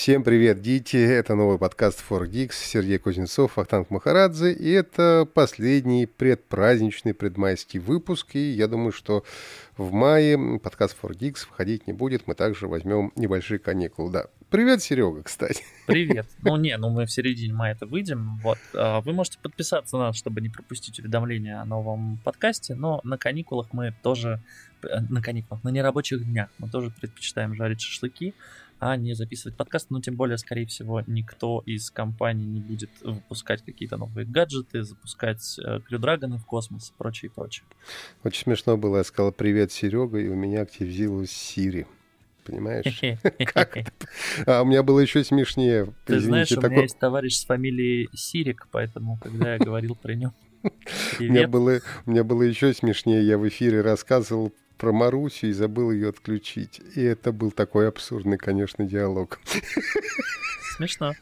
Всем привет, дети! Это новый подкаст 4Geeks, Сергей Кузнецов, Ахтанг Махарадзе, и это последний предпраздничный предмайский выпуск, и я думаю, что в мае подкаст 4Geeks выходить не будет, мы также возьмем небольшие каникулы, да. Привет, Серега, кстати. Привет. Ну не, ну мы в середине мая это выйдем. Вот. А, вы можете подписаться на нас, чтобы не пропустить уведомления о новом подкасте, но на каникулах мы тоже, э, на каникулах, на нерабочих днях мы тоже предпочитаем жарить шашлыки, а не записывать подкаст. Но тем более, скорее всего, никто из компаний не будет выпускать какие-то новые гаджеты, запускать крюдрагоны в космос и прочее, и прочее. Очень смешно было, я сказал «Привет, Серега», и у меня активизировалась Сири понимаешь? Как А у меня было еще смешнее. Ты знаешь, у меня есть товарищ с фамилией Сирик, поэтому, когда я говорил про него, у меня, было, у меня было еще смешнее. Я в эфире рассказывал про Марусю и забыл ее отключить. И это был такой абсурдный, конечно, диалог. Смешно.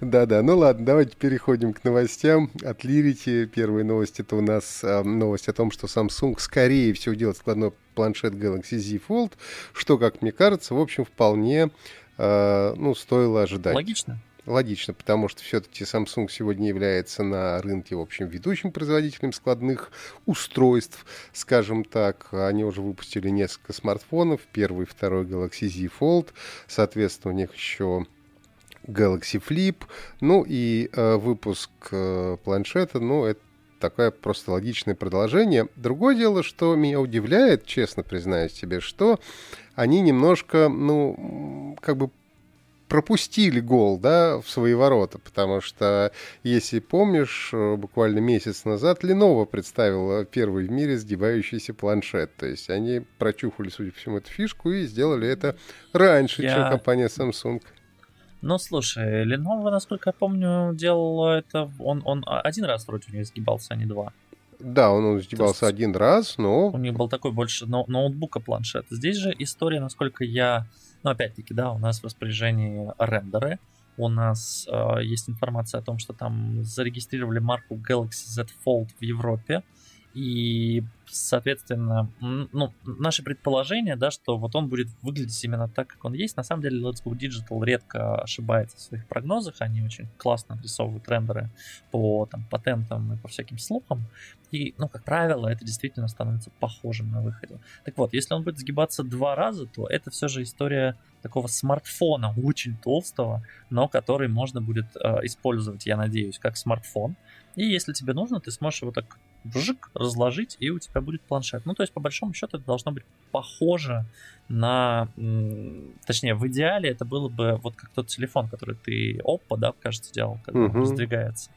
Да-да, ну ладно, давайте переходим к новостям. От Лирити первая новость это у нас э, новость о том, что Samsung скорее всего делает складной планшет Galaxy Z Fold, что, как мне кажется, в общем, вполне э, ну, стоило ожидать. Логично. Логично, потому что все-таки Samsung сегодня является на рынке, в общем, ведущим производителем складных устройств, скажем так. Они уже выпустили несколько смартфонов, первый, второй Galaxy Z Fold, соответственно, у них еще Galaxy Flip, ну и э, выпуск э, планшета, ну, это такое просто логичное продолжение. Другое дело, что меня удивляет, честно признаюсь тебе, что они немножко, ну, как бы пропустили гол, да, в свои ворота, потому что, если помнишь, э, буквально месяц назад Lenovo представила первый в мире сгибающийся планшет. То есть они прочухали, судя по всему, эту фишку и сделали это раньше, Я... чем компания Samsung. Ну, слушай, Lenovo, насколько я помню, делал это... Он, он один раз вроде у него сгибался, а не два. Да, он сгибался есть, один раз, но... У них был такой больше ноутбука планшет. Здесь же история, насколько я... Ну, опять-таки, да, у нас в распоряжении рендеры. У нас э, есть информация о том, что там зарегистрировали марку Galaxy Z Fold в Европе. И соответственно, ну, наше предположение, да, что вот он будет выглядеть именно так, как он есть. На самом деле, Let's Go Digital редко ошибается в своих прогнозах. Они очень классно отрисовывают рендеры по там, патентам и по всяким слухам. И, ну, как правило, это действительно становится похожим на выходе. Так вот, если он будет сгибаться два раза, то это все же история такого смартфона, очень толстого, но который можно будет э, использовать, я надеюсь, как смартфон. И если тебе нужно, ты сможешь его так вжик, разложить, и у тебя будет планшет. Ну, то есть, по большому счету, это должно быть похоже на... Точнее, в идеале это было бы вот как тот телефон, который ты Oppo, да, кажется, делал, когда uh-huh. он раздвигается.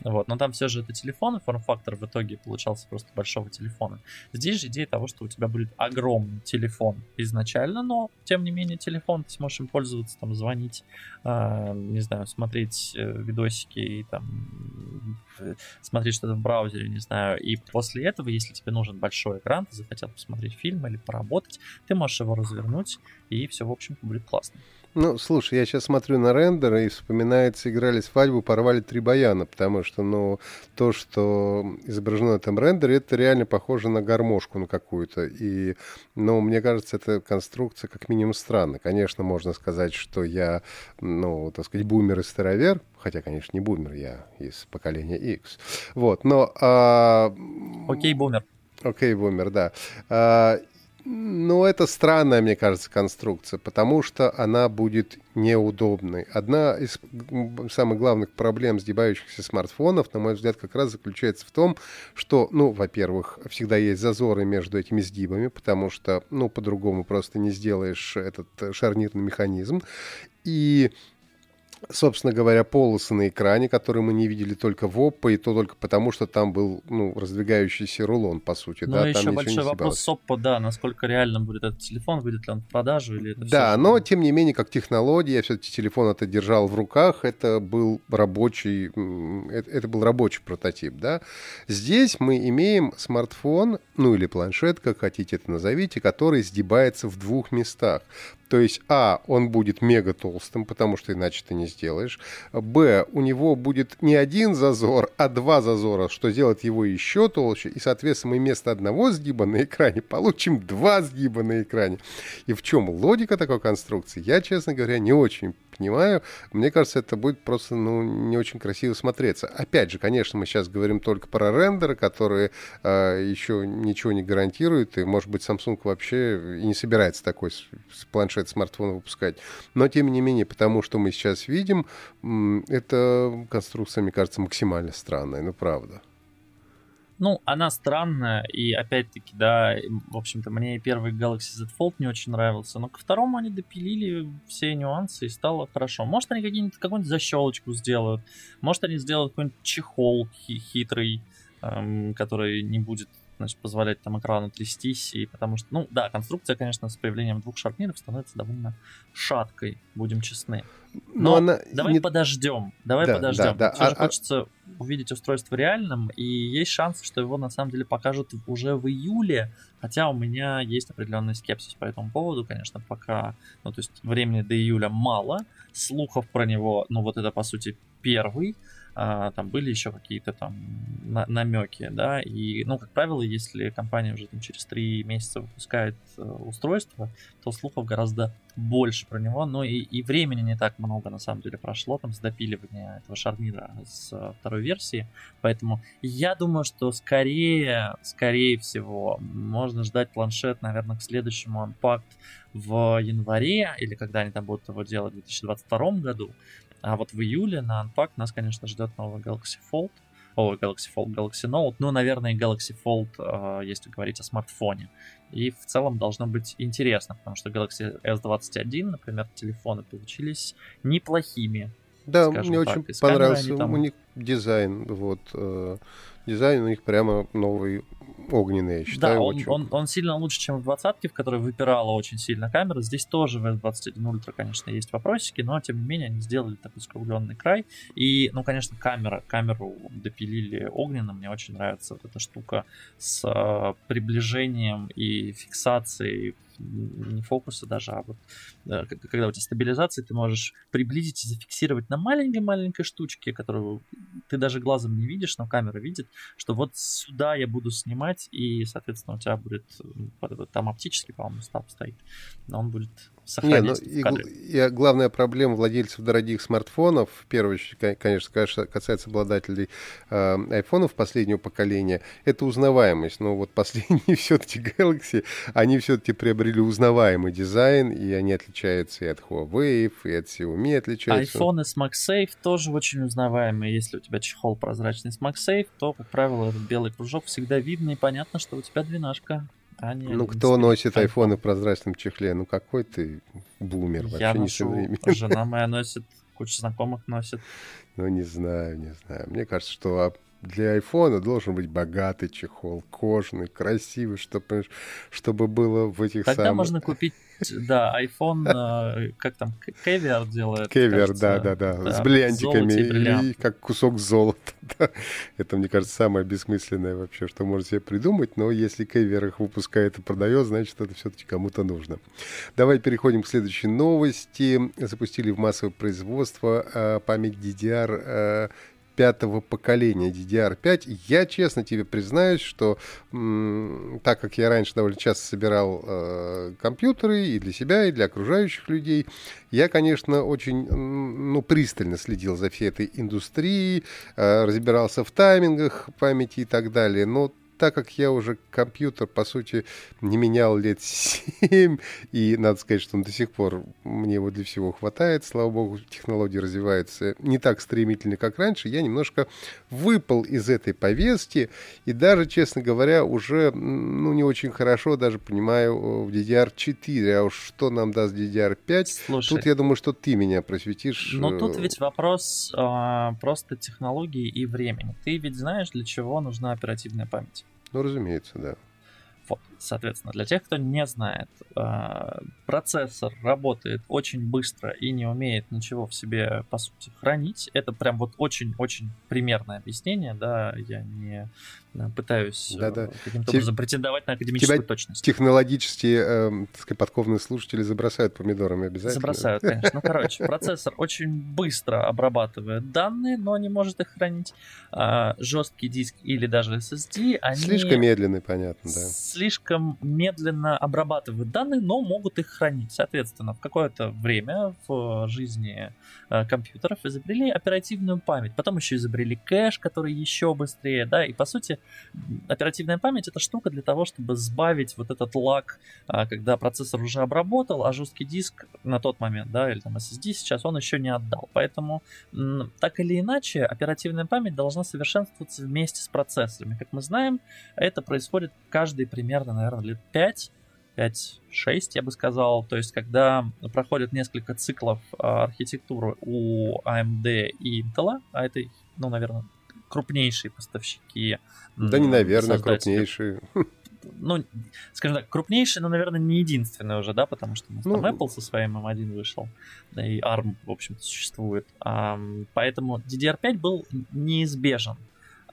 Вот. Но там все же это телефон, и форм-фактор в итоге получался просто большого телефона. Здесь же идея того, что у тебя будет огромный телефон изначально, но тем не менее телефон, ты сможешь им пользоваться, там, звонить, э, не знаю, смотреть э, видосики и там э, смотреть что-то в браузере, не знаю. И после этого, если тебе нужен большой экран, ты захотел посмотреть фильм или поработать, ты можешь его развернуть, и все, в общем-то, будет классно. Ну, слушай, я сейчас смотрю на рендер и вспоминается, играли свадьбу, порвали три баяна, потому что, ну, то, что изображено на этом рендере, это реально похоже на гармошку на какую-то. И, ну, мне кажется, эта конструкция как минимум странная. Конечно, можно сказать, что я, ну, так сказать, бумер и старовер, хотя, конечно, не бумер, я из поколения X. Вот, но... А... Окей, бумер. Окей, бумер, да. А, ну, это странная, мне кажется, конструкция, потому что она будет неудобной. Одна из самых главных проблем сгибающихся смартфонов, на мой взгляд, как раз заключается в том, что, ну, во-первых, всегда есть зазоры между этими сгибами, потому что, ну, по-другому просто не сделаешь этот шарнирный механизм. И собственно говоря, полосы на экране, которые мы не видели только в Oppo, и то только потому, что там был ну, раздвигающийся рулон, по сути. Ну, да, еще там большой вопрос с Oppo, да, насколько реально будет этот телефон, выйдет ли он в продажу или это Да, все, но тем не менее, как технология, я все-таки телефон это держал в руках, это был рабочий, это, это был рабочий прототип, да. Здесь мы имеем смартфон, ну или планшет, как хотите это назовите, который сгибается в двух местах. То есть, а, он будет мега толстым, потому что иначе ты не сделаешь. Б, у него будет не один зазор, а два зазора, что сделает его еще толще. И, соответственно, мы вместо одного сгиба на экране получим два сгиба на экране. И в чем логика такой конструкции, я, честно говоря, не очень понимаю, мне кажется, это будет просто ну, не очень красиво смотреться. Опять же, конечно, мы сейчас говорим только про рендеры, которые э, еще ничего не гарантируют, и, может быть, Samsung вообще и не собирается такой планшет смартфона выпускать. Но, тем не менее, потому что мы сейчас видим, эта конструкция, мне кажется, максимально странная, ну, правда. Ну, она странная, и опять-таки, да, в общем-то, мне первый Galaxy Z Fold не очень нравился, но ко второму они допилили все нюансы, и стало хорошо. Может, они какие-нибудь, какую-нибудь защелочку сделают, может, они сделают какой-нибудь чехол хитрый, эм, который не будет значит, позволять там экрану трястись, и потому что, ну да, конструкция, конечно, с появлением двух шарниров становится довольно шаткой, будем честны. Но, Но она давай не... подождем, давай да, подождем. Да, да. Все а, же а... хочется увидеть устройство реальным, и есть шанс, что его на самом деле покажут уже в июле, хотя у меня есть определенный скепсис по этому поводу, конечно, пока, ну то есть времени до июля мало, слухов про него, ну вот это по сути первый, там были еще какие-то там на намеки, да, и, ну, как правило, если компания уже там через три месяца выпускает э, устройство, то слухов гораздо больше про него, но и, и времени не так много на самом деле прошло там с допиливания этого шарнира с э, второй версии, поэтому я думаю, что скорее, скорее всего, можно ждать планшет, наверное, к следующему Unpacked в январе, или когда они там будут его делать в 2022 году, а вот в июле на Unpack нас, конечно, ждет новый Galaxy Fold. О, Galaxy Fold, Galaxy Note. Ну, наверное, Galaxy Fold, э, если говорить о смартфоне. И в целом должно быть интересно, потому что Galaxy S21, например, телефоны получились неплохими. Да, мне так. очень понравился там... у них дизайн. Вот, э, дизайн у них прямо новый огненный, я считаю. Да, он, очень... он, он сильно лучше, чем в 20 в которой выпирала очень сильно камера. Здесь тоже в S21 Ultra, конечно, есть вопросики, но тем не менее они сделали такой скругленный край. И, ну, конечно, камера, камеру допилили огненно. Мне очень нравится вот эта штука с э, приближением и фиксацией не фокуса даже, а вот э, когда у тебя стабилизация, ты можешь приблизить и зафиксировать на маленькой-маленькой штучке, которую ты даже глазом не видишь, но камера видит, что вот сюда я буду снимать, и, соответственно, у тебя будет там оптический, по-моему, стаб стоит, но он будет сохранить Не, ну, и, и главная проблема владельцев дорогих смартфонов, в первую очередь, конечно, касается обладателей э, айфонов последнего поколения, это узнаваемость. Но вот последние все-таки Galaxy, они все-таки приобрели узнаваемый дизайн, и они отличаются и от Huawei, и от Xiaomi отличаются. Айфоны с MagSafe тоже очень узнаваемые. Если у тебя чехол прозрачный с MagSafe, то, как правило, этот белый кружок всегда видно, и понятно, что у тебя двенашка. Они ну, кто носит айфоны в прозрачном чехле? Ну, какой ты бумер, вообще Я не современный. Жена моя носит, куча знакомых носит. Ну, не знаю, не знаю. Мне кажется, что для айфона должен быть богатый чехол, кожаный, красивый, чтобы, чтобы было в этих Тогда самых... можно купить да, iPhone, э, как там, кевер делает. Кевер, да, да, да, с бриллиантиками и, как кусок золота. Это, мне кажется, самое бессмысленное вообще, что можно себе придумать, но если кевер их выпускает и продает, значит, это все-таки кому-то нужно. Давай переходим к следующей новости. Запустили в массовое производство э, память DDR пятого поколения DDR5. Я честно тебе признаюсь, что так как я раньше довольно часто собирал э, компьютеры и для себя, и для окружающих людей, я, конечно, очень ну, пристально следил за всей этой индустрией, э, разбирался в таймингах памяти и так далее. Но так как я уже компьютер, по сути, не менял лет 7, и надо сказать, что он до сих пор мне его для всего хватает, слава богу, технологии развиваются не так стремительно, как раньше, я немножко выпал из этой повестки, и даже, честно говоря, уже ну, не очень хорошо даже понимаю в DDR4, а уж что нам даст DDR5, Слушай, тут я думаю, что ты меня просветишь. Но тут э, ведь вопрос э, просто технологии и времени. Ты ведь знаешь, для чего нужна оперативная память? Ну, разумеется, да. Вот, соответственно, для тех, кто не знает, а, процессор работает очень быстро и не умеет ничего в себе, по сути, хранить. Это прям вот очень-очень примерное объяснение, да, я не пытаюсь да, да. каким-то образом претендовать на академическую Тебя точность. Технологические, э, так сказать, подкованные слушатели забросают помидорами обязательно. Забросают, конечно. Ну, короче, процессор очень быстро обрабатывает данные, но не может их хранить. А, жесткий диск или даже SSD, они... Слишком медленный, понятно, да. Слишком слишком медленно обрабатывают данные, но могут их хранить. Соответственно, в какое-то время в жизни э, компьютеров изобрели оперативную память. Потом еще изобрели кэш, который еще быстрее, да, и по сути оперативная память это штука для того, чтобы сбавить вот этот лаг, э, когда процессор уже обработал, а жесткий диск на тот момент, да, или там SSD сейчас он еще не отдал. Поэтому так или иначе оперативная память должна совершенствоваться вместе с процессорами. Как мы знаем, это происходит каждый примерно, наверное, лет 5, 5-6, я бы сказал. То есть, когда проходит несколько циклов а, архитектуры у AMD и Intel, а это, ну, наверное, крупнейшие поставщики. Да не, наверное, крупнейшие. Ну, скажем так, крупнейший, но, наверное, не единственный уже, да, потому что ну, там Apple со своим M1 вышел, да и ARM, в общем-то, существует. А, поэтому DDR5 был неизбежен.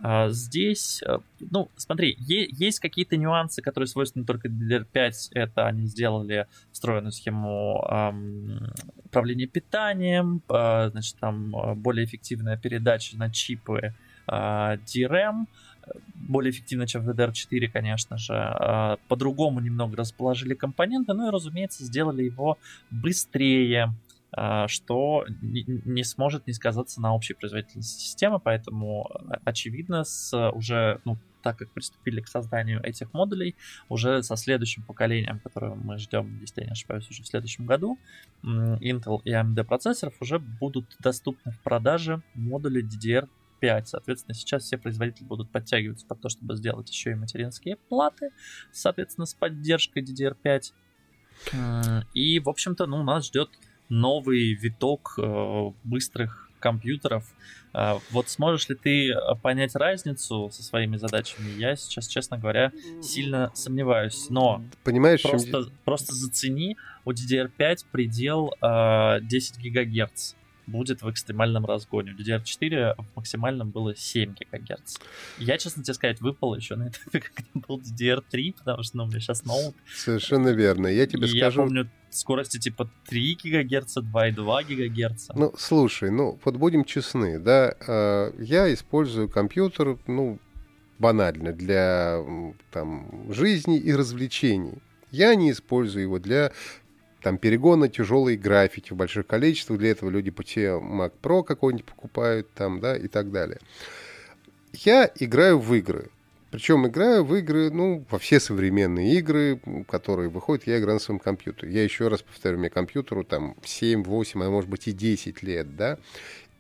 А здесь, э, ну, смотри, есть какие-то нюансы, которые свойственны только DDR5. Это они сделали встроенную схему эм, управления питанием, э, значит, там э, более эффективная передача на чипы э, DRAM, более эффективно, чем в DDR4, конечно же. По-другому немного расположили компоненты, ну и, разумеется, сделали его быстрее, а, что не сможет не сказаться на общей производительности системы, поэтому а, очевидно с уже, ну, так как приступили к созданию этих модулей, уже со следующим поколением, которое мы ждем, если я не ошибаюсь, уже в следующем году, Intel и AMD процессоров уже будут доступны в продаже модули DDR5. Соответственно, сейчас все производители будут подтягиваться под то, чтобы сделать еще и материнские платы, соответственно, с поддержкой DDR5. И, в общем-то, ну, нас ждет новый виток э, быстрых компьютеров. Э, вот сможешь ли ты э, понять разницу со своими задачами? Я сейчас, честно говоря, сильно сомневаюсь. Но Понимаешь, просто, чем... просто зацени, у DDR5 предел э, 10 гигагерц будет в экстремальном разгоне. В DDR4 в максимальном было 7 ГГц. Я, честно тебе сказать, выпал еще на этапе, когда был DDR3, потому что ну, у меня сейчас ноут. Совершенно верно. Я тебе и скажу... Я помню скорости типа 3 ГГц, 2,2 ГГц. Ну, слушай, ну, вот будем честны, да, э, я использую компьютер, ну, банально, для там, жизни и развлечений. Я не использую его для там перегона тяжелой графики в больших количествах. Для этого люди тебе Mac Pro какой-нибудь покупают там, да, и так далее. Я играю в игры. Причем играю в игры, ну, во все современные игры, которые выходят, я играю на своем компьютере. Я еще раз повторю, мне компьютеру там 7, 8, а может быть и 10 лет, да.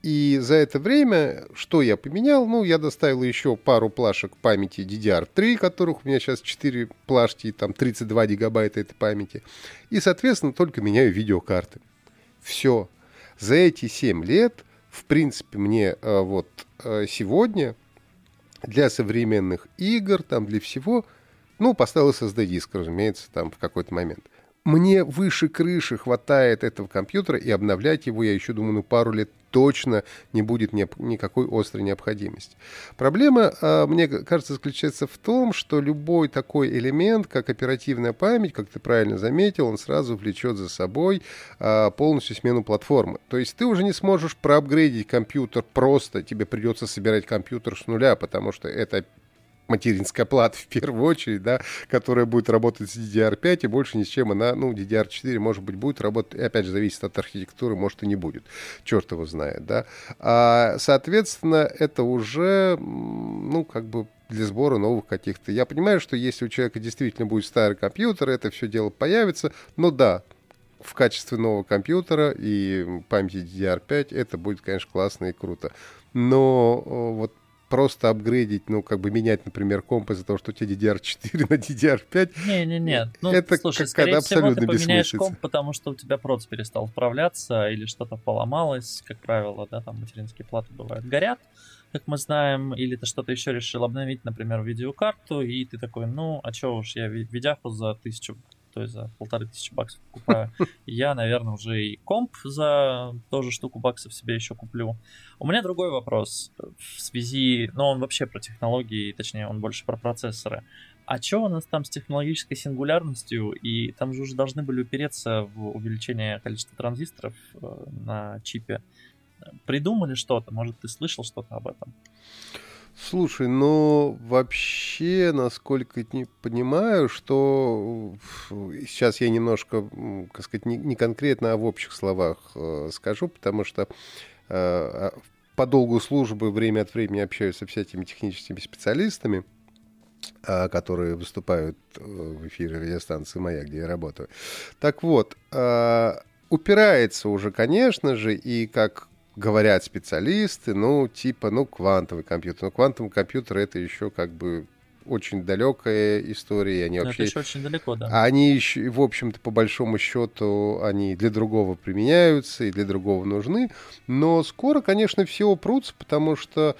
И за это время, что я поменял? Ну, я доставил еще пару плашек памяти DDR3, которых у меня сейчас 4 плашки, там 32 гигабайта этой памяти. И, соответственно, только меняю видеокарты. Все. За эти 7 лет, в принципе, мне э, вот э, сегодня для современных игр, там для всего, ну, поставил SSD-диск, разумеется, там в какой-то момент мне выше крыши хватает этого компьютера, и обновлять его, я еще думаю, ну, пару лет точно не будет никакой острой необходимости. Проблема, а, мне кажется, заключается в том, что любой такой элемент, как оперативная память, как ты правильно заметил, он сразу влечет за собой а, полностью смену платформы. То есть ты уже не сможешь проапгрейдить компьютер просто, тебе придется собирать компьютер с нуля, потому что это материнская плата в первую очередь, да, которая будет работать с DDR5, и больше ни с чем она, ну, DDR4, может быть, будет работать, и опять же, зависит от архитектуры, может, и не будет. Черт его знает, да. А, соответственно, это уже, ну, как бы для сбора новых каких-то. Я понимаю, что если у человека действительно будет старый компьютер, это все дело появится, но да, в качестве нового компьютера и памяти DDR5 это будет, конечно, классно и круто. Но вот просто апгрейдить, ну, как бы менять, например, комп из-за того, что у тебя DDR4 на DDR5. Не-не-не. Ну, это слушай, скорее всего, ты поменяешь комп, потому что у тебя проц перестал вправляться или что-то поломалось, как правило, да, там материнские платы бывают горят, как мы знаем, или ты что-то еще решил обновить, например, видеокарту, и ты такой, ну, а что уж, я видяху за тысячу то есть за полторы тысячи баксов покупаю. Я, наверное, уже и комп за тоже штуку баксов себе еще куплю. У меня другой вопрос в связи, ну, он вообще про технологии, точнее, он больше про процессоры. А что у нас там с технологической сингулярностью? И там же уже должны были упереться в увеличение количества транзисторов э, на чипе. Придумали что-то? Может, ты слышал что-то об этом? Слушай, ну вообще, насколько не понимаю, что сейчас я немножко, как сказать, не, не конкретно, а в общих словах э, скажу, потому что э, а, по долгу службы время от времени общаюсь со всякими техническими специалистами, э, которые выступают э, в эфире радиостанции «Моя», где я работаю. Так вот, э, упирается уже, конечно же, и как говорят специалисты, ну, типа, ну, квантовый компьютер. Но квантовый компьютер это еще как бы очень далекая история. Они вообще, это еще очень далеко, да. Они еще, в общем-то, по большому счету, они для другого применяются и для другого нужны. Но скоро, конечно, все упрутся, потому что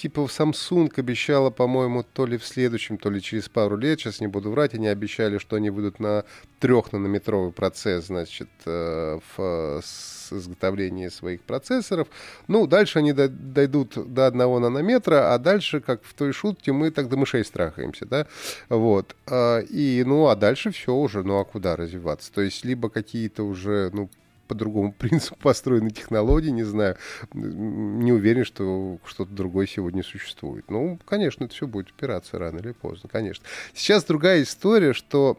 типа Samsung обещала, по-моему, то ли в следующем, то ли через пару лет, сейчас не буду врать, они обещали, что они выйдут на трехнанометровый процесс, значит, э, в изготовлении своих процессоров. Ну, дальше они дойдут до одного нанометра, а дальше, как в той шутке, мы так до мышей страхаемся, да, вот. А, и, ну, а дальше все уже, ну, а куда развиваться? То есть, либо какие-то уже, ну, по другому принципу построены технологии, не знаю. Не уверен, что что-то другое сегодня существует. Ну, конечно, это все будет упираться рано или поздно, конечно. Сейчас другая история, что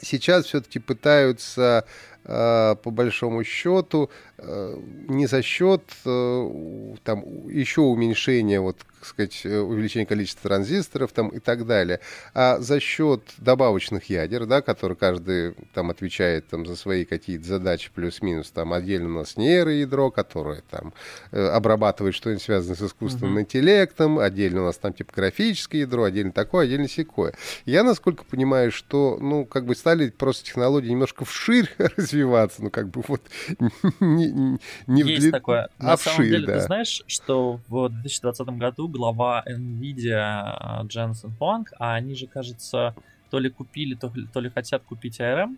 сейчас все-таки пытаются по большому счету э, не за счет э, там еще уменьшения вот сказать, э, увеличение количества транзисторов там, и так далее, а за счет добавочных ядер, да, которые каждый там отвечает там, за свои какие-то задачи плюс-минус, там отдельно у нас нейроядро, которое там э, обрабатывает что-нибудь связанное с искусственным uh-huh. интеллектом, отдельно у нас там типографическое ядро, отдельно такое, отдельно секое. Я, насколько понимаю, что, ну, как бы стали просто технологии немножко вширь развиваться, ну, как бы вот не, не Есть вдли... такое. На вширь, самом деле, да. ты знаешь, что в 2020 году глава NVIDIA Дженсен Хуанг, а они же, кажется, то ли купили, то, то ли хотят купить ARM.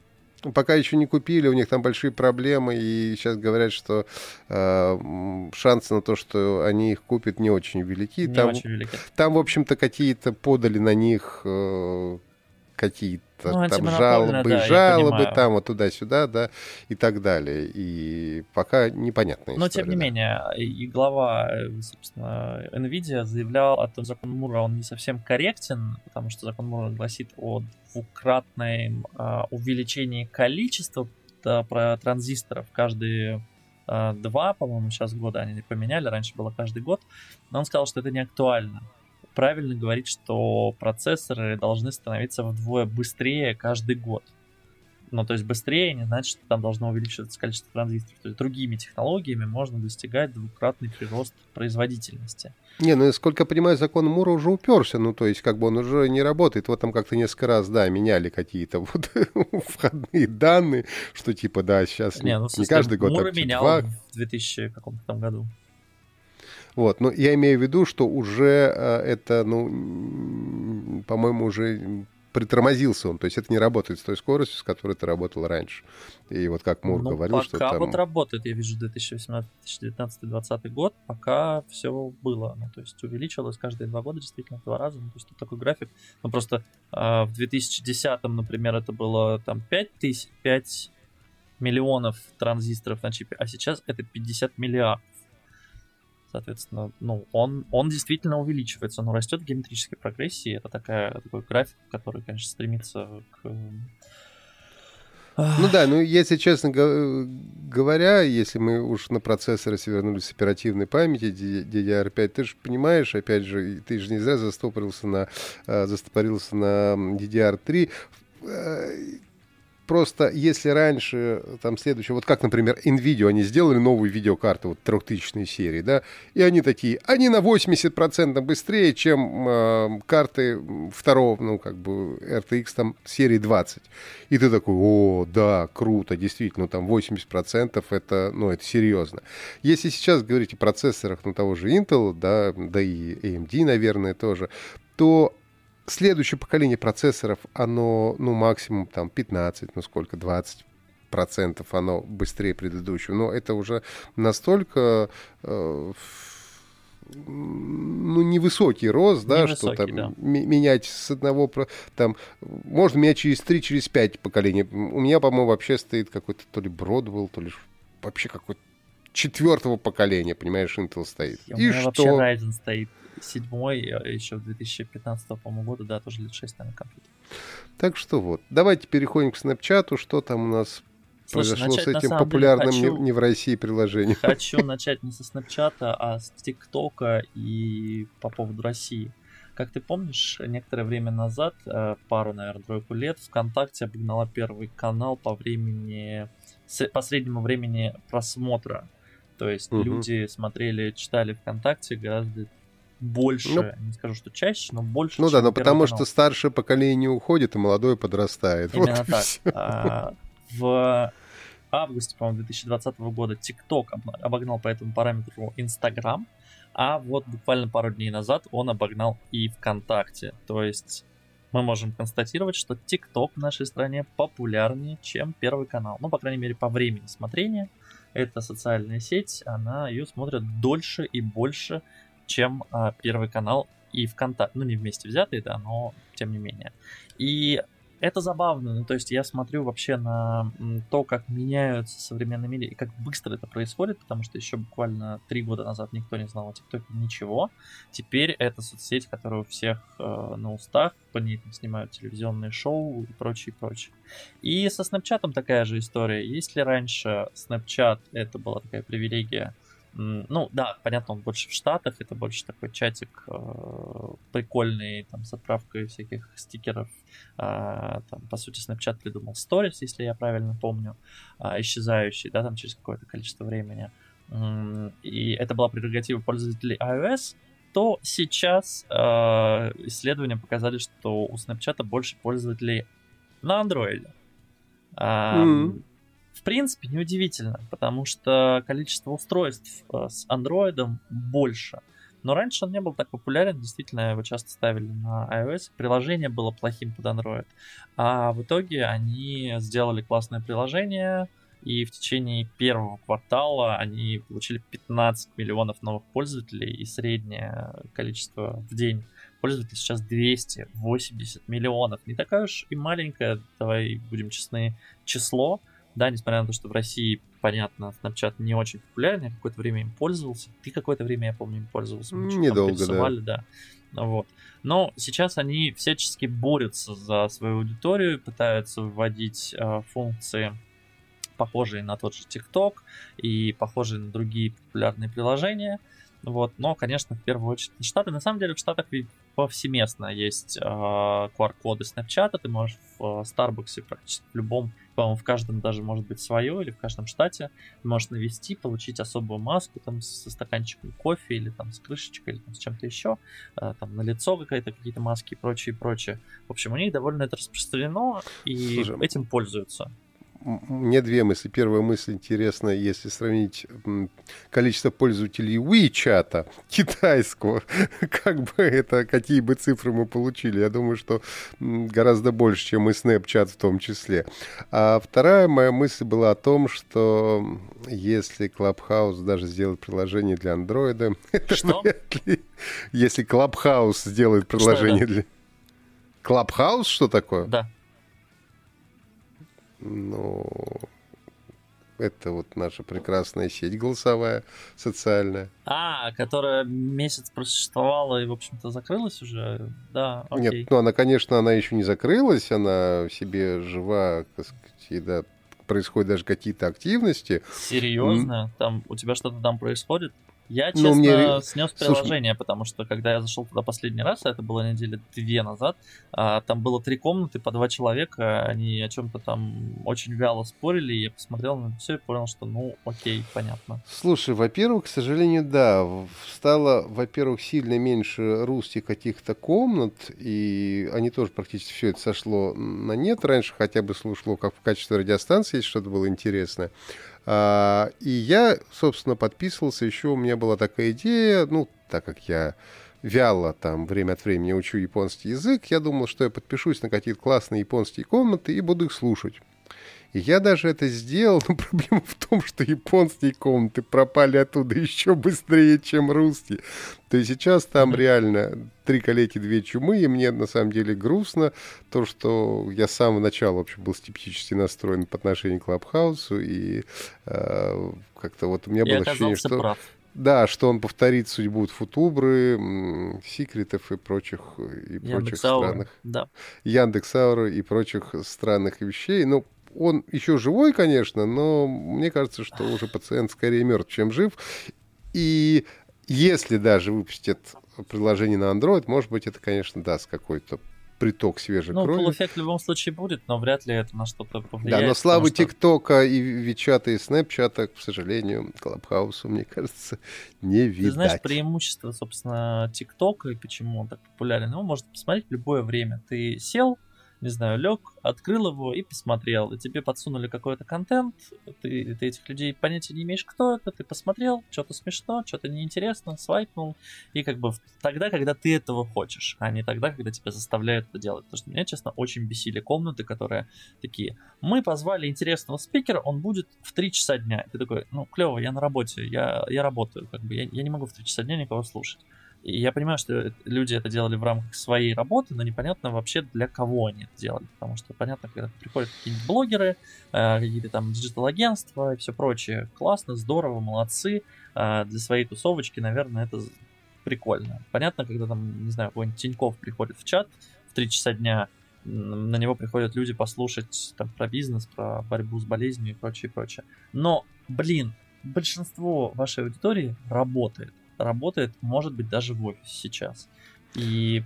Пока еще не купили, у них там большие проблемы, и сейчас говорят, что э, шансы на то, что они их купят, не очень велики. Не там, очень велики. Там, в общем-то, какие-то подали на них э, какие-то ну, там жалобы, да, жалобы там вот туда-сюда, да, и так далее. И пока непонятно. Но тем не да. менее, и глава, э, собственно, NVIDIA заявлял о том, что закон Мура, он не совсем корректен, потому что закон Мура гласит о двукратном э, увеличении количества да, про транзисторов каждые э, два, по-моему, сейчас года они поменяли, раньше было каждый год, но он сказал, что это не актуально правильно говорить, что процессоры должны становиться вдвое быстрее каждый год. Ну, то есть быстрее не значит, что там должно увеличиваться количество транзисторов. То есть другими технологиями можно достигать двукратный прирост производительности. Не, ну, сколько я понимаю, закон Мура уже уперся, ну, то есть, как бы он уже не работает. Вот там как-то несколько раз, да, меняли какие-то вот входные данные, что типа, да, сейчас не, ну, не каждый год. Мура менял два... в 2000 каком-то там году. Вот, но я имею в виду, что уже э, это, ну, по-моему, уже притормозился он, то есть это не работает с той скоростью, с которой это работало раньше. И вот как Мур ну, говорил, пока что там... вот работает, я вижу 2018, 2019, 2020 год, пока все было, ну, то есть увеличилось каждые два года действительно в два раза, ну, то есть тут такой график, ну, просто э, в 2010, например, это было там 5 тысяч, 5 миллионов транзисторов на чипе, а сейчас это 50 миллиардов. Соответственно, ну, он, он действительно увеличивается, но растет в геометрической прогрессии. Это такая, такой график, который, конечно, стремится к ну да, ну если честно говоря, если мы уж на процессоры вернулись с оперативной памяти DDR5, ты же понимаешь, опять же, ты же не зря застопорился на, э, застопорился на DDR3 просто если раньше там следующее, вот как, например, NVIDIA, они сделали новую видеокарту вот трехтысячной серии, да, и они такие, они на 80% быстрее, чем э, карты второго, ну, как бы, RTX там серии 20. И ты такой, о, да, круто, действительно, там 80% это, ну, это серьезно. Если сейчас говорить о процессорах, ну, того же Intel, да, да и AMD, наверное, тоже, то следующее поколение процессоров, оно, ну, максимум там 15, ну, сколько, 20 процентов оно быстрее предыдущего. Но это уже настолько э, ну, невысокий рост, да, невысокий, что там да. менять с одного, там, можно менять через 3, через 5 поколений. У меня, по-моему, вообще стоит какой-то то ли Бродвелл, то ли вообще какой-то четвертого поколения, понимаешь, Intel стоит. И, и что? вообще Ryzen стоит седьмой, э, еще в 2015 по-моему, году, да, тоже лет 6, наверное, компьютер. Так что вот, давайте переходим к Snapchat, что там у нас Слушай, произошло начать, с этим популярным деле, хочу, не, не в России приложением. Хочу начать не со Snapchat, а с ТикТока и по поводу России. Как ты помнишь, некоторое время назад, э, пару, наверное, тройку лет, ВКонтакте обогнала первый канал по времени, по среднему времени просмотра. То есть угу. люди смотрели, читали ВКонтакте гораздо больше, ну, не скажу, что чаще, но больше. Ну да, но потому канал. что старшее поколение уходит, и молодое подрастает. Именно вот так. А, в августе, по-моему, 2020 года TikTok обогнал по этому параметру Instagram, а вот буквально пару дней назад он обогнал и ВКонтакте. То есть мы можем констатировать, что TikTok в нашей стране популярнее, чем Первый канал. Ну, по крайней мере, по времени смотрения. Эта социальная сеть, она ее смотрит дольше и больше, чем а, Первый канал и ВКонтакте. Ну, не вместе взятые, да, но тем не менее. И это забавно, ну, то есть я смотрю вообще на то, как меняются современные медиа и как быстро это происходит, потому что еще буквально три года назад никто не знал о ТикТоке ничего. Теперь это соцсеть, которая у всех э, на устах, по ней там снимают телевизионные шоу и прочее, прочее. И со Снапчатом такая же история. Если раньше Snapchat это была такая привилегия ну, да, понятно, он больше в Штатах, это больше такой чатик э, прикольный, там, с отправкой всяких стикеров. Э, там, по сути, Snapchat придумал Stories, если я правильно помню, э, исчезающий, да, там, через какое-то количество времени. И это была прерогатива пользователей iOS, то сейчас э, исследования показали, что у Snapchat больше пользователей на Android. Э, mm-hmm принципе, неудивительно, потому что количество устройств э, с андроидом больше. Но раньше он не был так популярен, действительно, его часто ставили на iOS, приложение было плохим под Android. А в итоге они сделали классное приложение, и в течение первого квартала они получили 15 миллионов новых пользователей, и среднее количество в день пользователей сейчас 280 миллионов. Не такая уж и маленькое, давай будем честны, число, да, несмотря на то, что в России, понятно, Snapchat не очень популярен, я какое-то время им пользовался. Ты какое-то время, я помню, им пользовался. Мы Недолго, да. да. Вот. Но сейчас они всячески борются за свою аудиторию, пытаются вводить э, функции, похожие на тот же TikTok и похожие на другие популярные приложения. Вот. Но, конечно, в первую очередь Штаты. На самом деле в Штатах ведь повсеместно есть э, QR-коды Snapchat. Ты можешь в э, Starbucks практически в любом по-моему, в каждом даже может быть свое, или в каждом штате. Можешь навести, получить особую маску там со стаканчиком кофе, или там с крышечкой, или там, с чем-то еще, э, там на лицо какая-то, какие-то маски и прочее, прочее. В общем, у них довольно это распространено, и Слушай, этим пользуются мне две мысли. Первая мысль интересная, если сравнить количество пользователей WeChat китайского, как бы это, какие бы цифры мы получили. Я думаю, что гораздо больше, чем и Snapchat в том числе. А вторая моя мысль была о том, что если Clubhouse даже сделает приложение для Android, это что? ли... Если Clubhouse сделает приложение для... Clubhouse что такое? Да. Ну, это вот наша прекрасная сеть голосовая, социальная. А, которая месяц просуществовала и, в общем-то, закрылась уже? Да, окей. Нет, ну она, конечно, она еще не закрылась, она себе жива, так сказать, и, да, происходят даже какие-то активности. Серьезно? Там у тебя что-то там происходит? Я, ну, честно, мне... снес приложение, Слушай... потому что когда я зашел туда последний раз, это было недели две назад, а, там было три комнаты по два человека, они о чем-то там очень вяло спорили, и я посмотрел на все и понял, что ну окей, понятно. Слушай, во-первых, к сожалению, да, стало, во-первых, сильно меньше русских каких-то комнат, и они тоже практически все это сошло на нет. Раньше хотя бы слушало как в качестве радиостанции, если что-то было интересное. А, и я, собственно, подписывался. Еще у меня была такая идея, ну, так как я вяло там время от времени учу японский язык, я думал, что я подпишусь на какие-то классные японские комнаты и буду их слушать. И я даже это сделал, но проблема в том, что японские комнаты пропали оттуда еще быстрее, чем русские. То есть сейчас там реально три калеки, две чумы, и мне на самом деле грустно то, что я с самого начала вообще был скептически настроен по отношению к Клабхаусу, и э, как-то вот у меня было ощущение, что... Прав. Да, что он повторит судьбу Футубры, Секретов и прочих, и прочих странных... Да. Яндекс.Аура и прочих странных вещей. Ну, он еще живой, конечно, но мне кажется, что уже пациент скорее мертв, чем жив. И если даже выпустят приложение на Android, может быть, это, конечно, даст какой-то приток свежей ну, крови. Ну, эффект в любом случае будет, но вряд ли это на что-то повлияет. Да, но славы ТикТока и Вичата и Снэпчата, к сожалению, Клабхаусу, мне кажется, не видать. Ты знаешь, преимущество, собственно, ТикТока и почему он так популярен, его можно посмотреть в любое время. Ты сел, не знаю, лег, открыл его и посмотрел. И тебе подсунули какой-то контент, ты, ты этих людей понятия не имеешь, кто это, ты посмотрел, что-то смешно, что-то неинтересно, свайпнул. И как бы тогда, когда ты этого хочешь, а не тогда, когда тебя заставляют это делать. Потому что меня, честно, очень бесили комнаты, которые такие, мы позвали интересного спикера, он будет в 3 часа дня. И ты такой, ну, клево, я на работе, я, я работаю, как бы, я, я не могу в 3 часа дня никого слушать. И я понимаю, что люди это делали в рамках своей работы, но непонятно вообще для кого они это делали. Потому что понятно, когда приходят какие-нибудь блогеры, э, какие-то там digital-агентства и все прочее. Классно, здорово, молодцы. Э, для своей тусовочки, наверное, это прикольно. Понятно, когда там, не знаю, какой-нибудь Тиньков приходит в чат в 3 часа дня, на него приходят люди послушать там, про бизнес, про борьбу с болезнью и прочее, прочее. Но, блин, большинство вашей аудитории работает работает, может быть, даже в офисе сейчас. И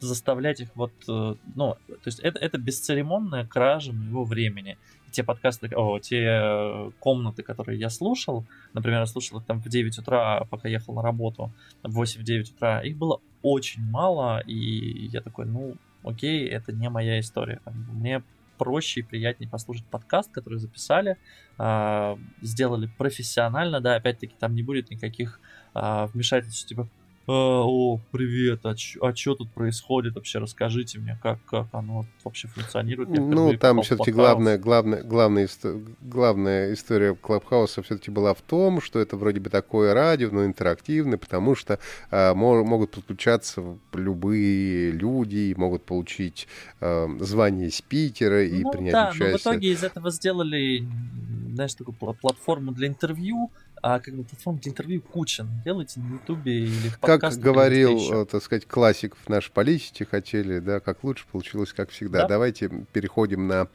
заставлять их вот, э, ну, то есть это, это бесцеремонная кража моего времени. те подкасты, о, те э, комнаты, которые я слушал, например, я слушал их там в 9 утра, пока ехал на работу, в 8-9 утра, их было очень мало, и я такой, ну, окей, это не моя история. Мне проще и приятнее послушать подкаст, который записали, э, сделали профессионально, да, опять-таки там не будет никаких э, вмешательств, типа, а, о, привет, а, ч- а что тут происходит вообще? Расскажите мне, как, как оно вообще функционирует. Я ну, там все-таки главная, главная, главная, главная история Клабхауса все-таки была в том, что это вроде бы такое радио, но интерактивное, потому что а, могут подключаться любые люди, могут получить а, звание спикера и ну, принять да, участие. Но в итоге из этого сделали, знаешь, такую платформу для интервью, а как бы платформ для интервью куча. Делайте на Ютубе или в Как говорил, э, так сказать, классик в нашей политике хотели, да, как лучше получилось, как всегда. Да? Давайте переходим на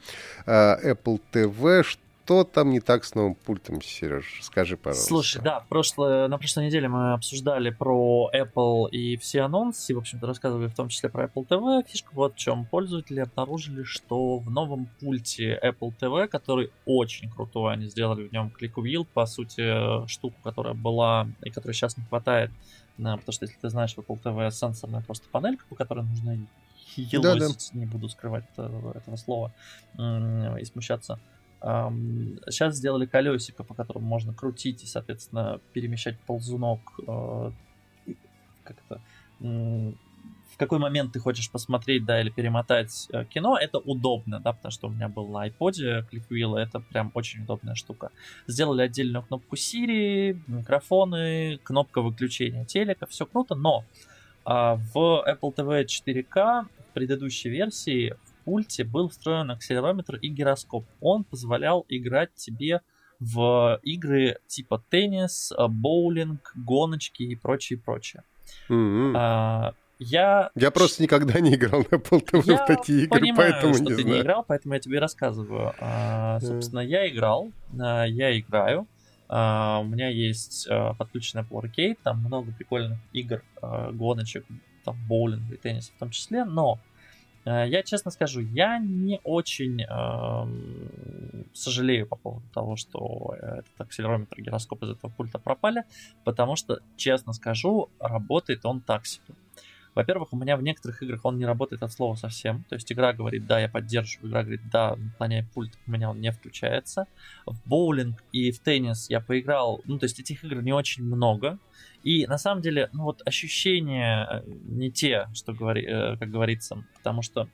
э, Apple TV. Что там не так с новым пультом, Сереж? Скажи, пожалуйста. Слушай, да, прошлое, на прошлой неделе мы обсуждали про Apple и все анонсы, в общем-то, рассказывали в том числе про Apple TV. Фишка вот в чем. Пользователи обнаружили, что в новом пульте Apple TV, который очень крутой, они сделали в нем Wheel, по сути, штуку, которая была и которой сейчас не хватает, потому что, если ты знаешь, в Apple TV сенсорная просто панелька, по которой нужно елозить, да, да. не буду скрывать этого, этого слова и смущаться. Сейчас сделали колесико, по которому можно крутить и, соответственно, перемещать ползунок. Э, как это? В какой момент ты хочешь посмотреть, да, или перемотать э, кино, это удобно, да, потому что у меня был на iPod ClickWheel, это прям очень удобная штука. Сделали отдельную кнопку Siri, микрофоны, кнопка выключения телека, все круто, но а, в Apple TV 4K в предыдущей версии пульте был встроен акселерометр и гироскоп. Он позволял играть тебе в игры типа теннис, э, боулинг, гоночки и прочее, прочее. Mm-hmm. А, я... я просто никогда не играл на Apple TV я в такие игры, понимаю, поэтому что не ты знаю. не играл, поэтому я тебе рассказываю. А, собственно, mm. я играл, а, я играю. А, у меня есть а, подключенный Apple Arcade, там много прикольных игр, а, гоночек, там боулинг и теннис в том числе, но я честно скажу, я не очень э, сожалею по поводу того, что этот акселерометр гироскоп из этого пульта пропали, потому что, честно скажу, работает он так себе. Во-первых, у меня в некоторых играх он не работает от слова совсем. То есть игра говорит, да, я поддерживаю, игра говорит, да, наклоняй пульт, у меня он не включается. В боулинг и в теннис я поиграл, ну, то есть этих игр не очень много. И на самом деле, ну вот ощущения э, не те, что говори, э, как говорится, потому что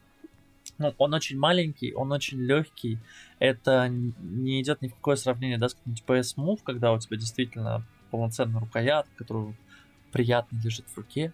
ну, он очень маленький, он очень легкий. Это не идет ни в какое сравнение да, с каким-нибудь PS Move, когда у тебя действительно полноценная рукоятка, которую приятно лежит в руке.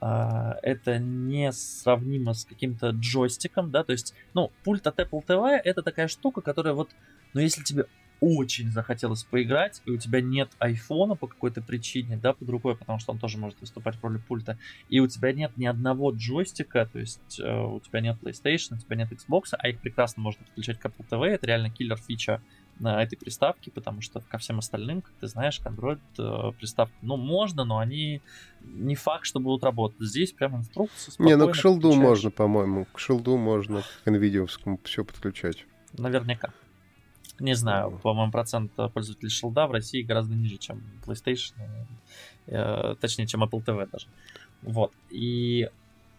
А, это не сравнимо с каким-то джойстиком, да, то есть, ну, пульт от Apple TV это такая штука, которая вот, ну, если тебе очень захотелось поиграть, и у тебя нет айфона по какой-то причине, да, под рукой, потому что он тоже может выступать в роли пульта, и у тебя нет ни одного джойстика, то есть э, у тебя нет PlayStation, у тебя нет Xbox, а их прекрасно можно подключать к Apple TV, это реально киллер фича на этой приставке, потому что ко всем остальным, как ты знаешь, к Android э, приставки, ну, можно, но они не факт, что будут работать. Здесь прям инструкция Не, ну к шилду можно, по-моему, к шилду можно, к NVIDIA все подключать. Наверняка. Не знаю, по-моему, процент пользователей шилда в России гораздо ниже, чем PlayStation, э, точнее, чем Apple TV даже. Вот. И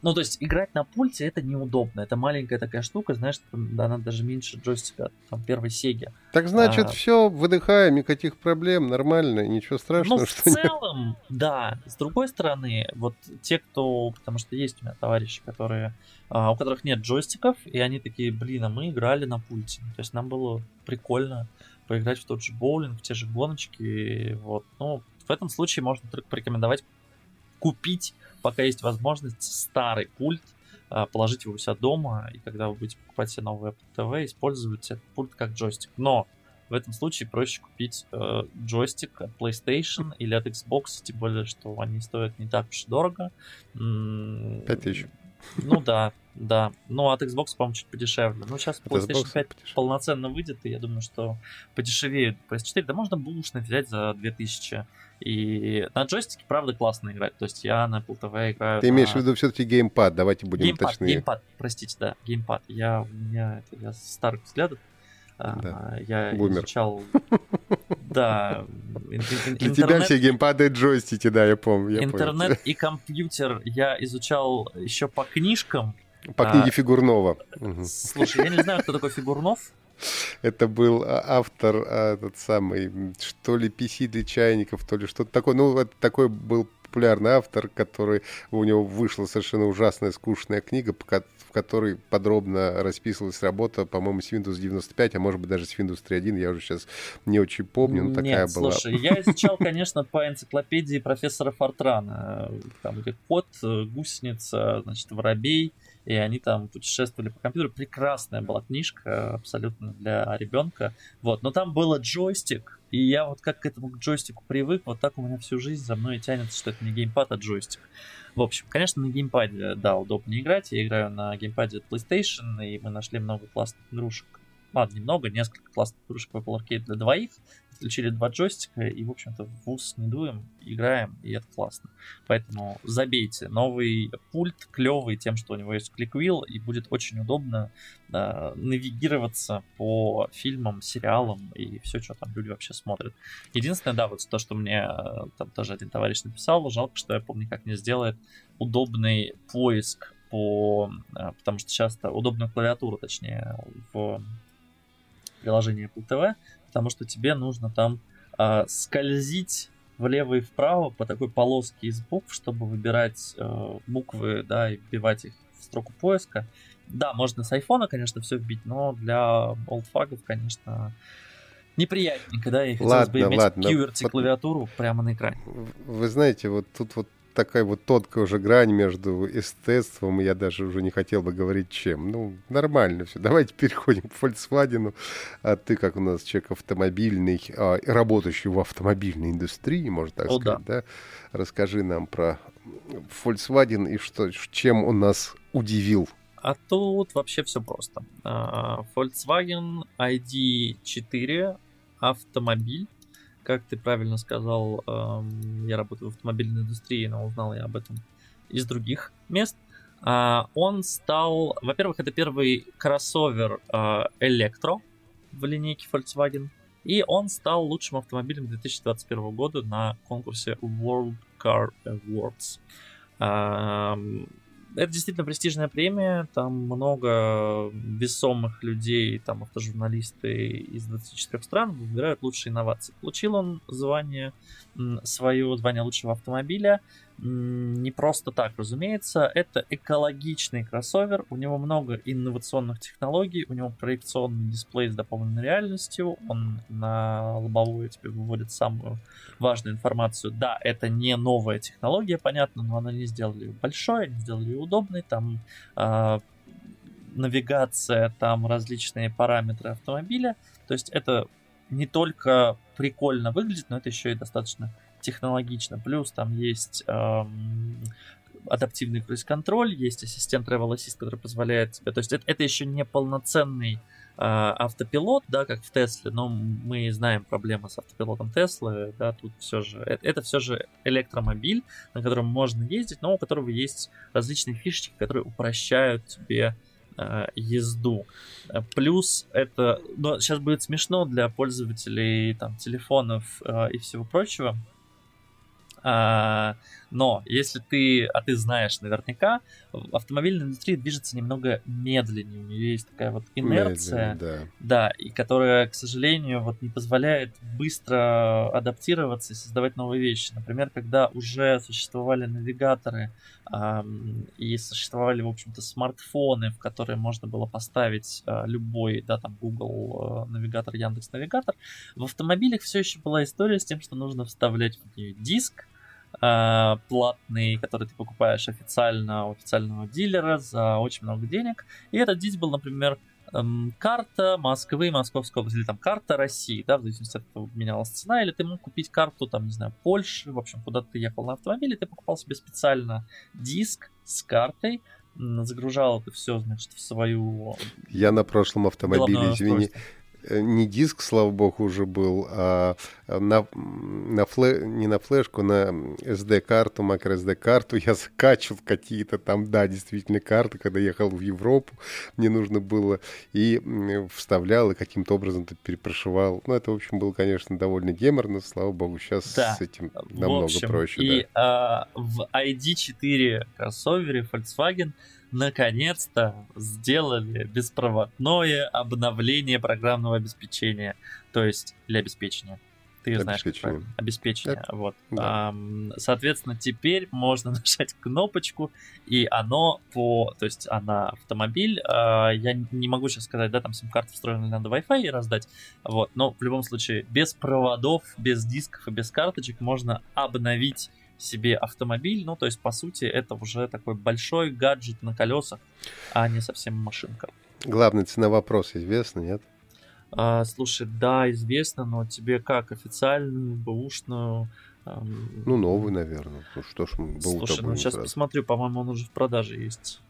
ну, то есть играть на пульте это неудобно. Это маленькая такая штука, знаешь, она даже меньше джойстика там первой Сеги. Так значит, а... все, выдыхаем, никаких проблем, нормально, ничего страшного. Ну, в целом, нет. да. С другой стороны, вот те, кто, потому что есть у меня товарищи, которые, а, у которых нет джойстиков, и они такие, блин, а мы играли на пульте. То есть нам было прикольно поиграть в тот же боулинг, в те же гоночки, вот. Ну, в этом случае можно только порекомендовать купить пока есть возможность, старый пульт, а, положить его у себя дома, и когда вы будете покупать себе новый Apple TV, использовать этот пульт как джойстик. Но в этом случае проще купить э, джойстик от PlayStation или от Xbox, тем более, что они стоят не так уж дорого. 5000. Ну да, да. Ну, от Xbox, по-моему, чуть подешевле. Ну, сейчас PlayStation 5 подешевле. полноценно выйдет, и я думаю, что подешевеет PS4. Да можно бушный взять за 2000. И на джойстике, правда, классно играть. То есть я на Apple TV играю... Ты имеешь на... в виду все-таки геймпад, давайте будем геймпад, точнее. Геймпад, простите, да, геймпад. Я, у меня, это, я старых взглядов. А, да. Я Бумер. изучал... Да. Для тебя все геймпады джойстики, да, я помню. Интернет и компьютер я изучал еще по книжкам. По книге а, Фигурнова. Слушай, я не знаю, кто такой Фигурнов. Это был а, автор, а, этот самый, что ли, PC для чайников, то ли что-то такое. Ну, это такой был популярный автор, который у него вышла совершенно ужасная, скучная книга, в которой подробно расписывалась работа, по-моему, с Windows 95, а может быть даже с Windows 3.1, я уже сейчас не очень помню, но такая Нет, была. слушай, я изучал, конечно, по энциклопедии профессора Фортрана, там где кот, гусеница, значит, воробей, и они там путешествовали по компьютеру. Прекрасная была книжка, абсолютно для ребенка. Вот, но там было джойстик, и я вот как к этому джойстику привык, вот так у меня всю жизнь за мной тянется, что это не геймпад, а джойстик. В общем, конечно, на геймпаде, да, удобнее играть. Я играю на геймпаде от PlayStation, и мы нашли много классных игрушек. Ладно, немного, несколько классных игрушек в Apple Arcade для двоих включили два джойстика и, в общем-то, в ус не дуем, играем, и это классно. Поэтому забейте. Новый пульт клевый тем, что у него есть кликвилл, и будет очень удобно э, навигироваться по фильмам, сериалам и все, что там люди вообще смотрят. Единственное, да, вот то, что мне э, там тоже один товарищ написал, жалко, что Apple никак не сделает удобный поиск по... Э, потому что часто удобную клавиатуру, точнее, в приложении Apple TV, потому что тебе нужно там э, скользить влево и вправо по такой полоске из букв, чтобы выбирать э, буквы, да, и вбивать их в строку поиска. Да, можно с айфона, конечно, все вбить, но для олдфагов, конечно, неприятненько, да, и хотелось ладно, бы иметь ладно. QWERTY клавиатуру прямо на экране. Вы знаете, вот тут вот такая вот тонкая уже грань между эстетством, я даже уже не хотел бы говорить чем. Ну, нормально все. Давайте переходим к Volkswagen. А ты, как у нас человек автомобильный, а, работающий в автомобильной индустрии, можно так О, сказать, да. да? Расскажи нам про Volkswagen и что, чем он нас удивил. А тут вообще все просто. А, Volkswagen ID4 автомобиль как ты правильно сказал, эм, я работаю в автомобильной индустрии, но узнал я об этом из других мест. А, он стал, во-первых, это первый кроссовер э, электро в линейке Volkswagen, и он стал лучшим автомобилем 2021 года на конкурсе World Car Awards. Это действительно престижная премия, там много весомых людей, там автожурналисты из 24 стран выбирают лучшие инновации. Получил он звание, свое звание лучшего автомобиля, не просто так, разумеется. Это экологичный кроссовер, у него много инновационных технологий, у него проекционный дисплей с дополненной реальностью, он на лобовую тебе выводит самую важную информацию. Да, это не новая технология, понятно, но они сделали ее большой, они сделали ее удобной, там э, навигация, там различные параметры автомобиля. То есть это не только прикольно выглядит, но это еще и достаточно технологично. Плюс там есть эм, адаптивный круиз-контроль, есть ассистент Travel Assist, который позволяет тебе... То есть это, это еще не полноценный э, автопилот, да, как в Тесле, но мы знаем проблемы с автопилотом Теслы, да, тут все же... Это, это все же электромобиль, на котором можно ездить, но у которого есть различные фишечки, которые упрощают тебе э, езду. Плюс это, ну, сейчас будет смешно для пользователей там телефонов э, и всего прочего, но если ты, а ты знаешь наверняка, автомобильная индустрия движется немного медленнее. У нее есть такая вот инерция, да. да, и которая, к сожалению, вот не позволяет быстро адаптироваться и создавать новые вещи. Например, когда уже существовали навигаторы эм, и существовали, в общем-то, смартфоны, в которые можно было поставить э, любой, да, там Google э, навигатор, Яндекс навигатор, в автомобилях все еще была история с тем, что нужно вставлять в нее диск, э, платный, который ты покупаешь официально у официального дилера за очень много денег. И этот диск был, например, эм, карта Москвы, Московской области, или там карта России, да, в зависимости от этого менялась цена, или ты мог купить карту, там, не знаю, Польши, в общем, куда ты ехал на автомобиле, ты покупал себе специально диск с картой, загружал это все, значит, в свою... Я на прошлом автомобиле, извини, Э, не диск, слава богу, уже был, а на, на флэ, не на флешку, на SD-карту, макро-SD-карту я закачивал какие-то там, да, действительно, карты, когда ехал в Европу, мне нужно было, и вставлял, и каким-то образом это перепрошивал. Ну, это, в общем, было, конечно, довольно геморно, слава богу, сейчас да. с этим намного общем, проще. И да. а, в ID4 кроссовере Volkswagen наконец-то сделали беспроводное обновление программного обеспечения. То есть для обеспечения. Ты знаешь, как правильно. Обеспечение. Так. Вот. Да. соответственно, теперь можно нажать кнопочку, и оно по... То есть она автомобиль. А, я не могу сейчас сказать, да, там сим-карту встроена, надо Wi-Fi раздать. Вот. Но в любом случае, без проводов, без дисков и без карточек можно обновить себе автомобиль. Ну, то есть, по сути, это уже такой большой гаджет на колесах, а не совсем машинка. Главный цена вопрос известна, нет? А, слушай, да, известно, но тебе как, официальную, бэушную? Эм... Ну, новый, наверное. Ну что ж, БУ Слушай, ну сейчас сразу. посмотрю, по-моему, он уже в продаже есть.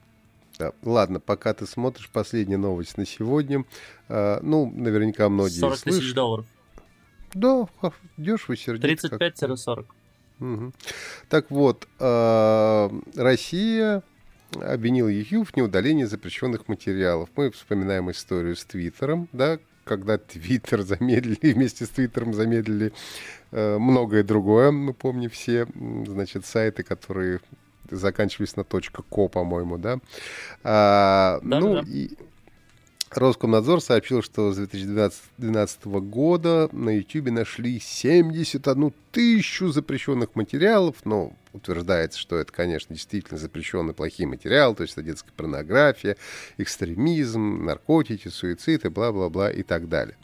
Да. Ладно, пока ты смотришь, последняя новость на сегодня. А, ну, наверняка многие 40 тысяч слышат. долларов. Да, дешево сердито. 35-40. Угу. Так вот, э, Россия обвинила YouTube в неудалении запрещенных материалов. Мы вспоминаем историю с Твиттером, да, когда Твиттер замедлили, вместе с Твиттером замедлили э, многое другое. Мы помним все, значит, сайты, которые заканчивались на .co, по-моему, да. А, да ну, да. и Роскомнадзор сообщил, что с 2012 года на YouTube нашли 71 тысячу запрещенных материалов, но утверждается, что это, конечно, действительно запрещенный плохие материалы, то есть это детская порнография, экстремизм, наркотики, суицид и бла-бла-бла и так далее.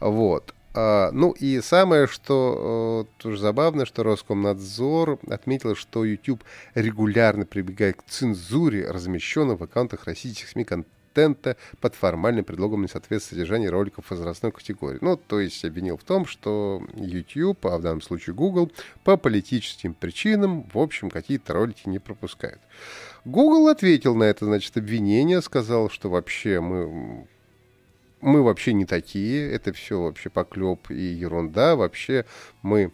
Вот. А, ну и самое, что э, тоже забавно, что Роскомнадзор отметил, что YouTube регулярно прибегает к цензуре размещенных в аккаунтах российских СМИ контента контента под формальным предлогом несоответствия содержания роликов возрастной категории. Ну, то есть обвинил в том, что YouTube, а в данном случае Google, по политическим причинам, в общем, какие-то ролики не пропускают. Google ответил на это, значит, обвинение, сказал, что вообще мы мы вообще не такие, это все вообще поклеп и ерунда, вообще мы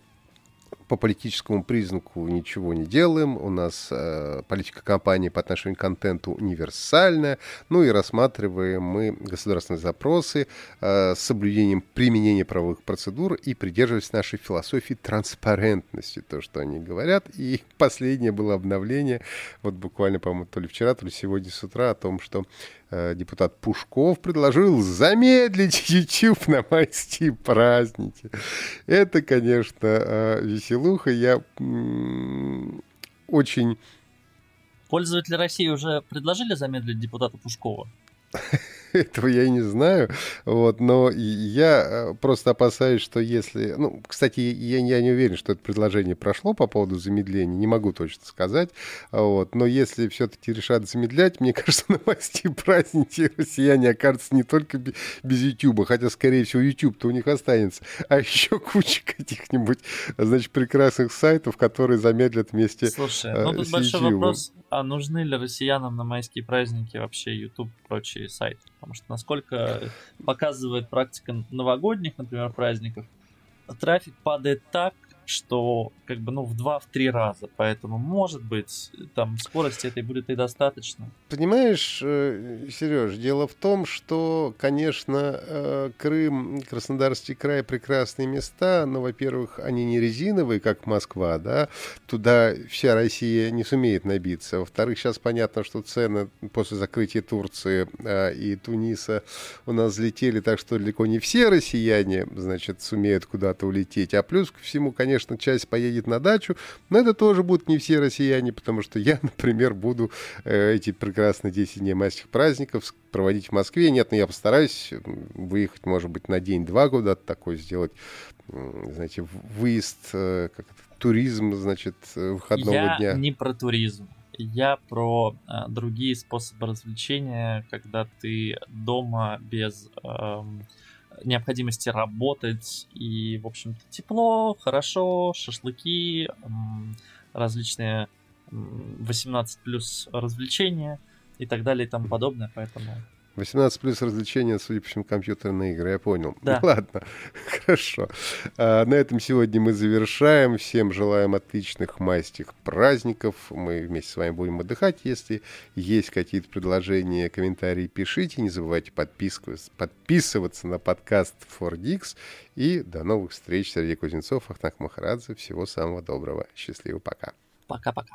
по политическому признаку ничего не делаем, у нас э, политика компании по отношению к контенту универсальная, ну и рассматриваем мы государственные запросы э, с соблюдением применения правовых процедур и придерживаясь нашей философии транспарентности, то, что они говорят. И последнее было обновление, вот буквально, по-моему, то ли вчера, то ли сегодня с утра, о том, что Э, депутат Пушков предложил замедлить YouTube на майские праздники. Это, конечно, э, веселуха. Я очень... Пользователи России уже предложили замедлить депутата Пушкова? этого я и не знаю. Вот, но я э, просто опасаюсь, что если... Ну, кстати, я, я не уверен, что это предложение прошло по поводу замедления, не могу точно сказать. Вот, но если все-таки решат замедлять, мне кажется, новости праздники россияне окажутся не только без YouTube, хотя, скорее всего, YouTube-то у них останется, а еще куча каких-нибудь, значит, прекрасных сайтов, которые замедлят вместе Слушай, ну тут большой вопрос, а нужны ли россиянам на майские праздники вообще YouTube и прочие сайты? Потому что, насколько показывает практика новогодних, например, праздников, трафик падает так, что как бы ну в два-три раза, поэтому может быть там скорости этой будет и достаточно. Понимаешь, э, Сереж, дело в том, что, конечно, э, Крым, Краснодарский край прекрасные места, но, во-первых, они не резиновые, как Москва, да, туда вся Россия не сумеет набиться. Во-вторых, сейчас понятно, что цены после закрытия Турции э, и Туниса у нас взлетели, так что далеко не все россияне, значит, сумеют куда-то улететь. А плюс ко всему, конечно, конечно, часть поедет на дачу, но это тоже будут не все россияне, потому что я, например, буду э, эти прекрасные 10 дней майских праздников проводить в Москве. Нет, но ну, я постараюсь выехать, может быть, на день-два куда-то такой сделать, знаете, выезд, э, как это, туризм, значит, э, выходного я дня. Я не про туризм. Я про э, другие способы развлечения, когда ты дома без э, необходимости работать. И, в общем-то, тепло, хорошо, шашлыки, различные 18 плюс развлечения и так далее и тому подобное. Поэтому 18 плюс развлечения, судя по всему, компьютерные игры, я понял. Да. Ну, ладно, хорошо. А, на этом сегодня мы завершаем. Всем желаем отличных майских праздников. Мы вместе с вами будем отдыхать. Если есть какие-то предложения, комментарии, пишите. Не забывайте подписываться, подписываться на подкаст 4Dix. И до новых встреч. Сергей Кузнецов, Ахтанг Махарадзе. Всего самого доброго. Счастливо. Пока. Пока-пока.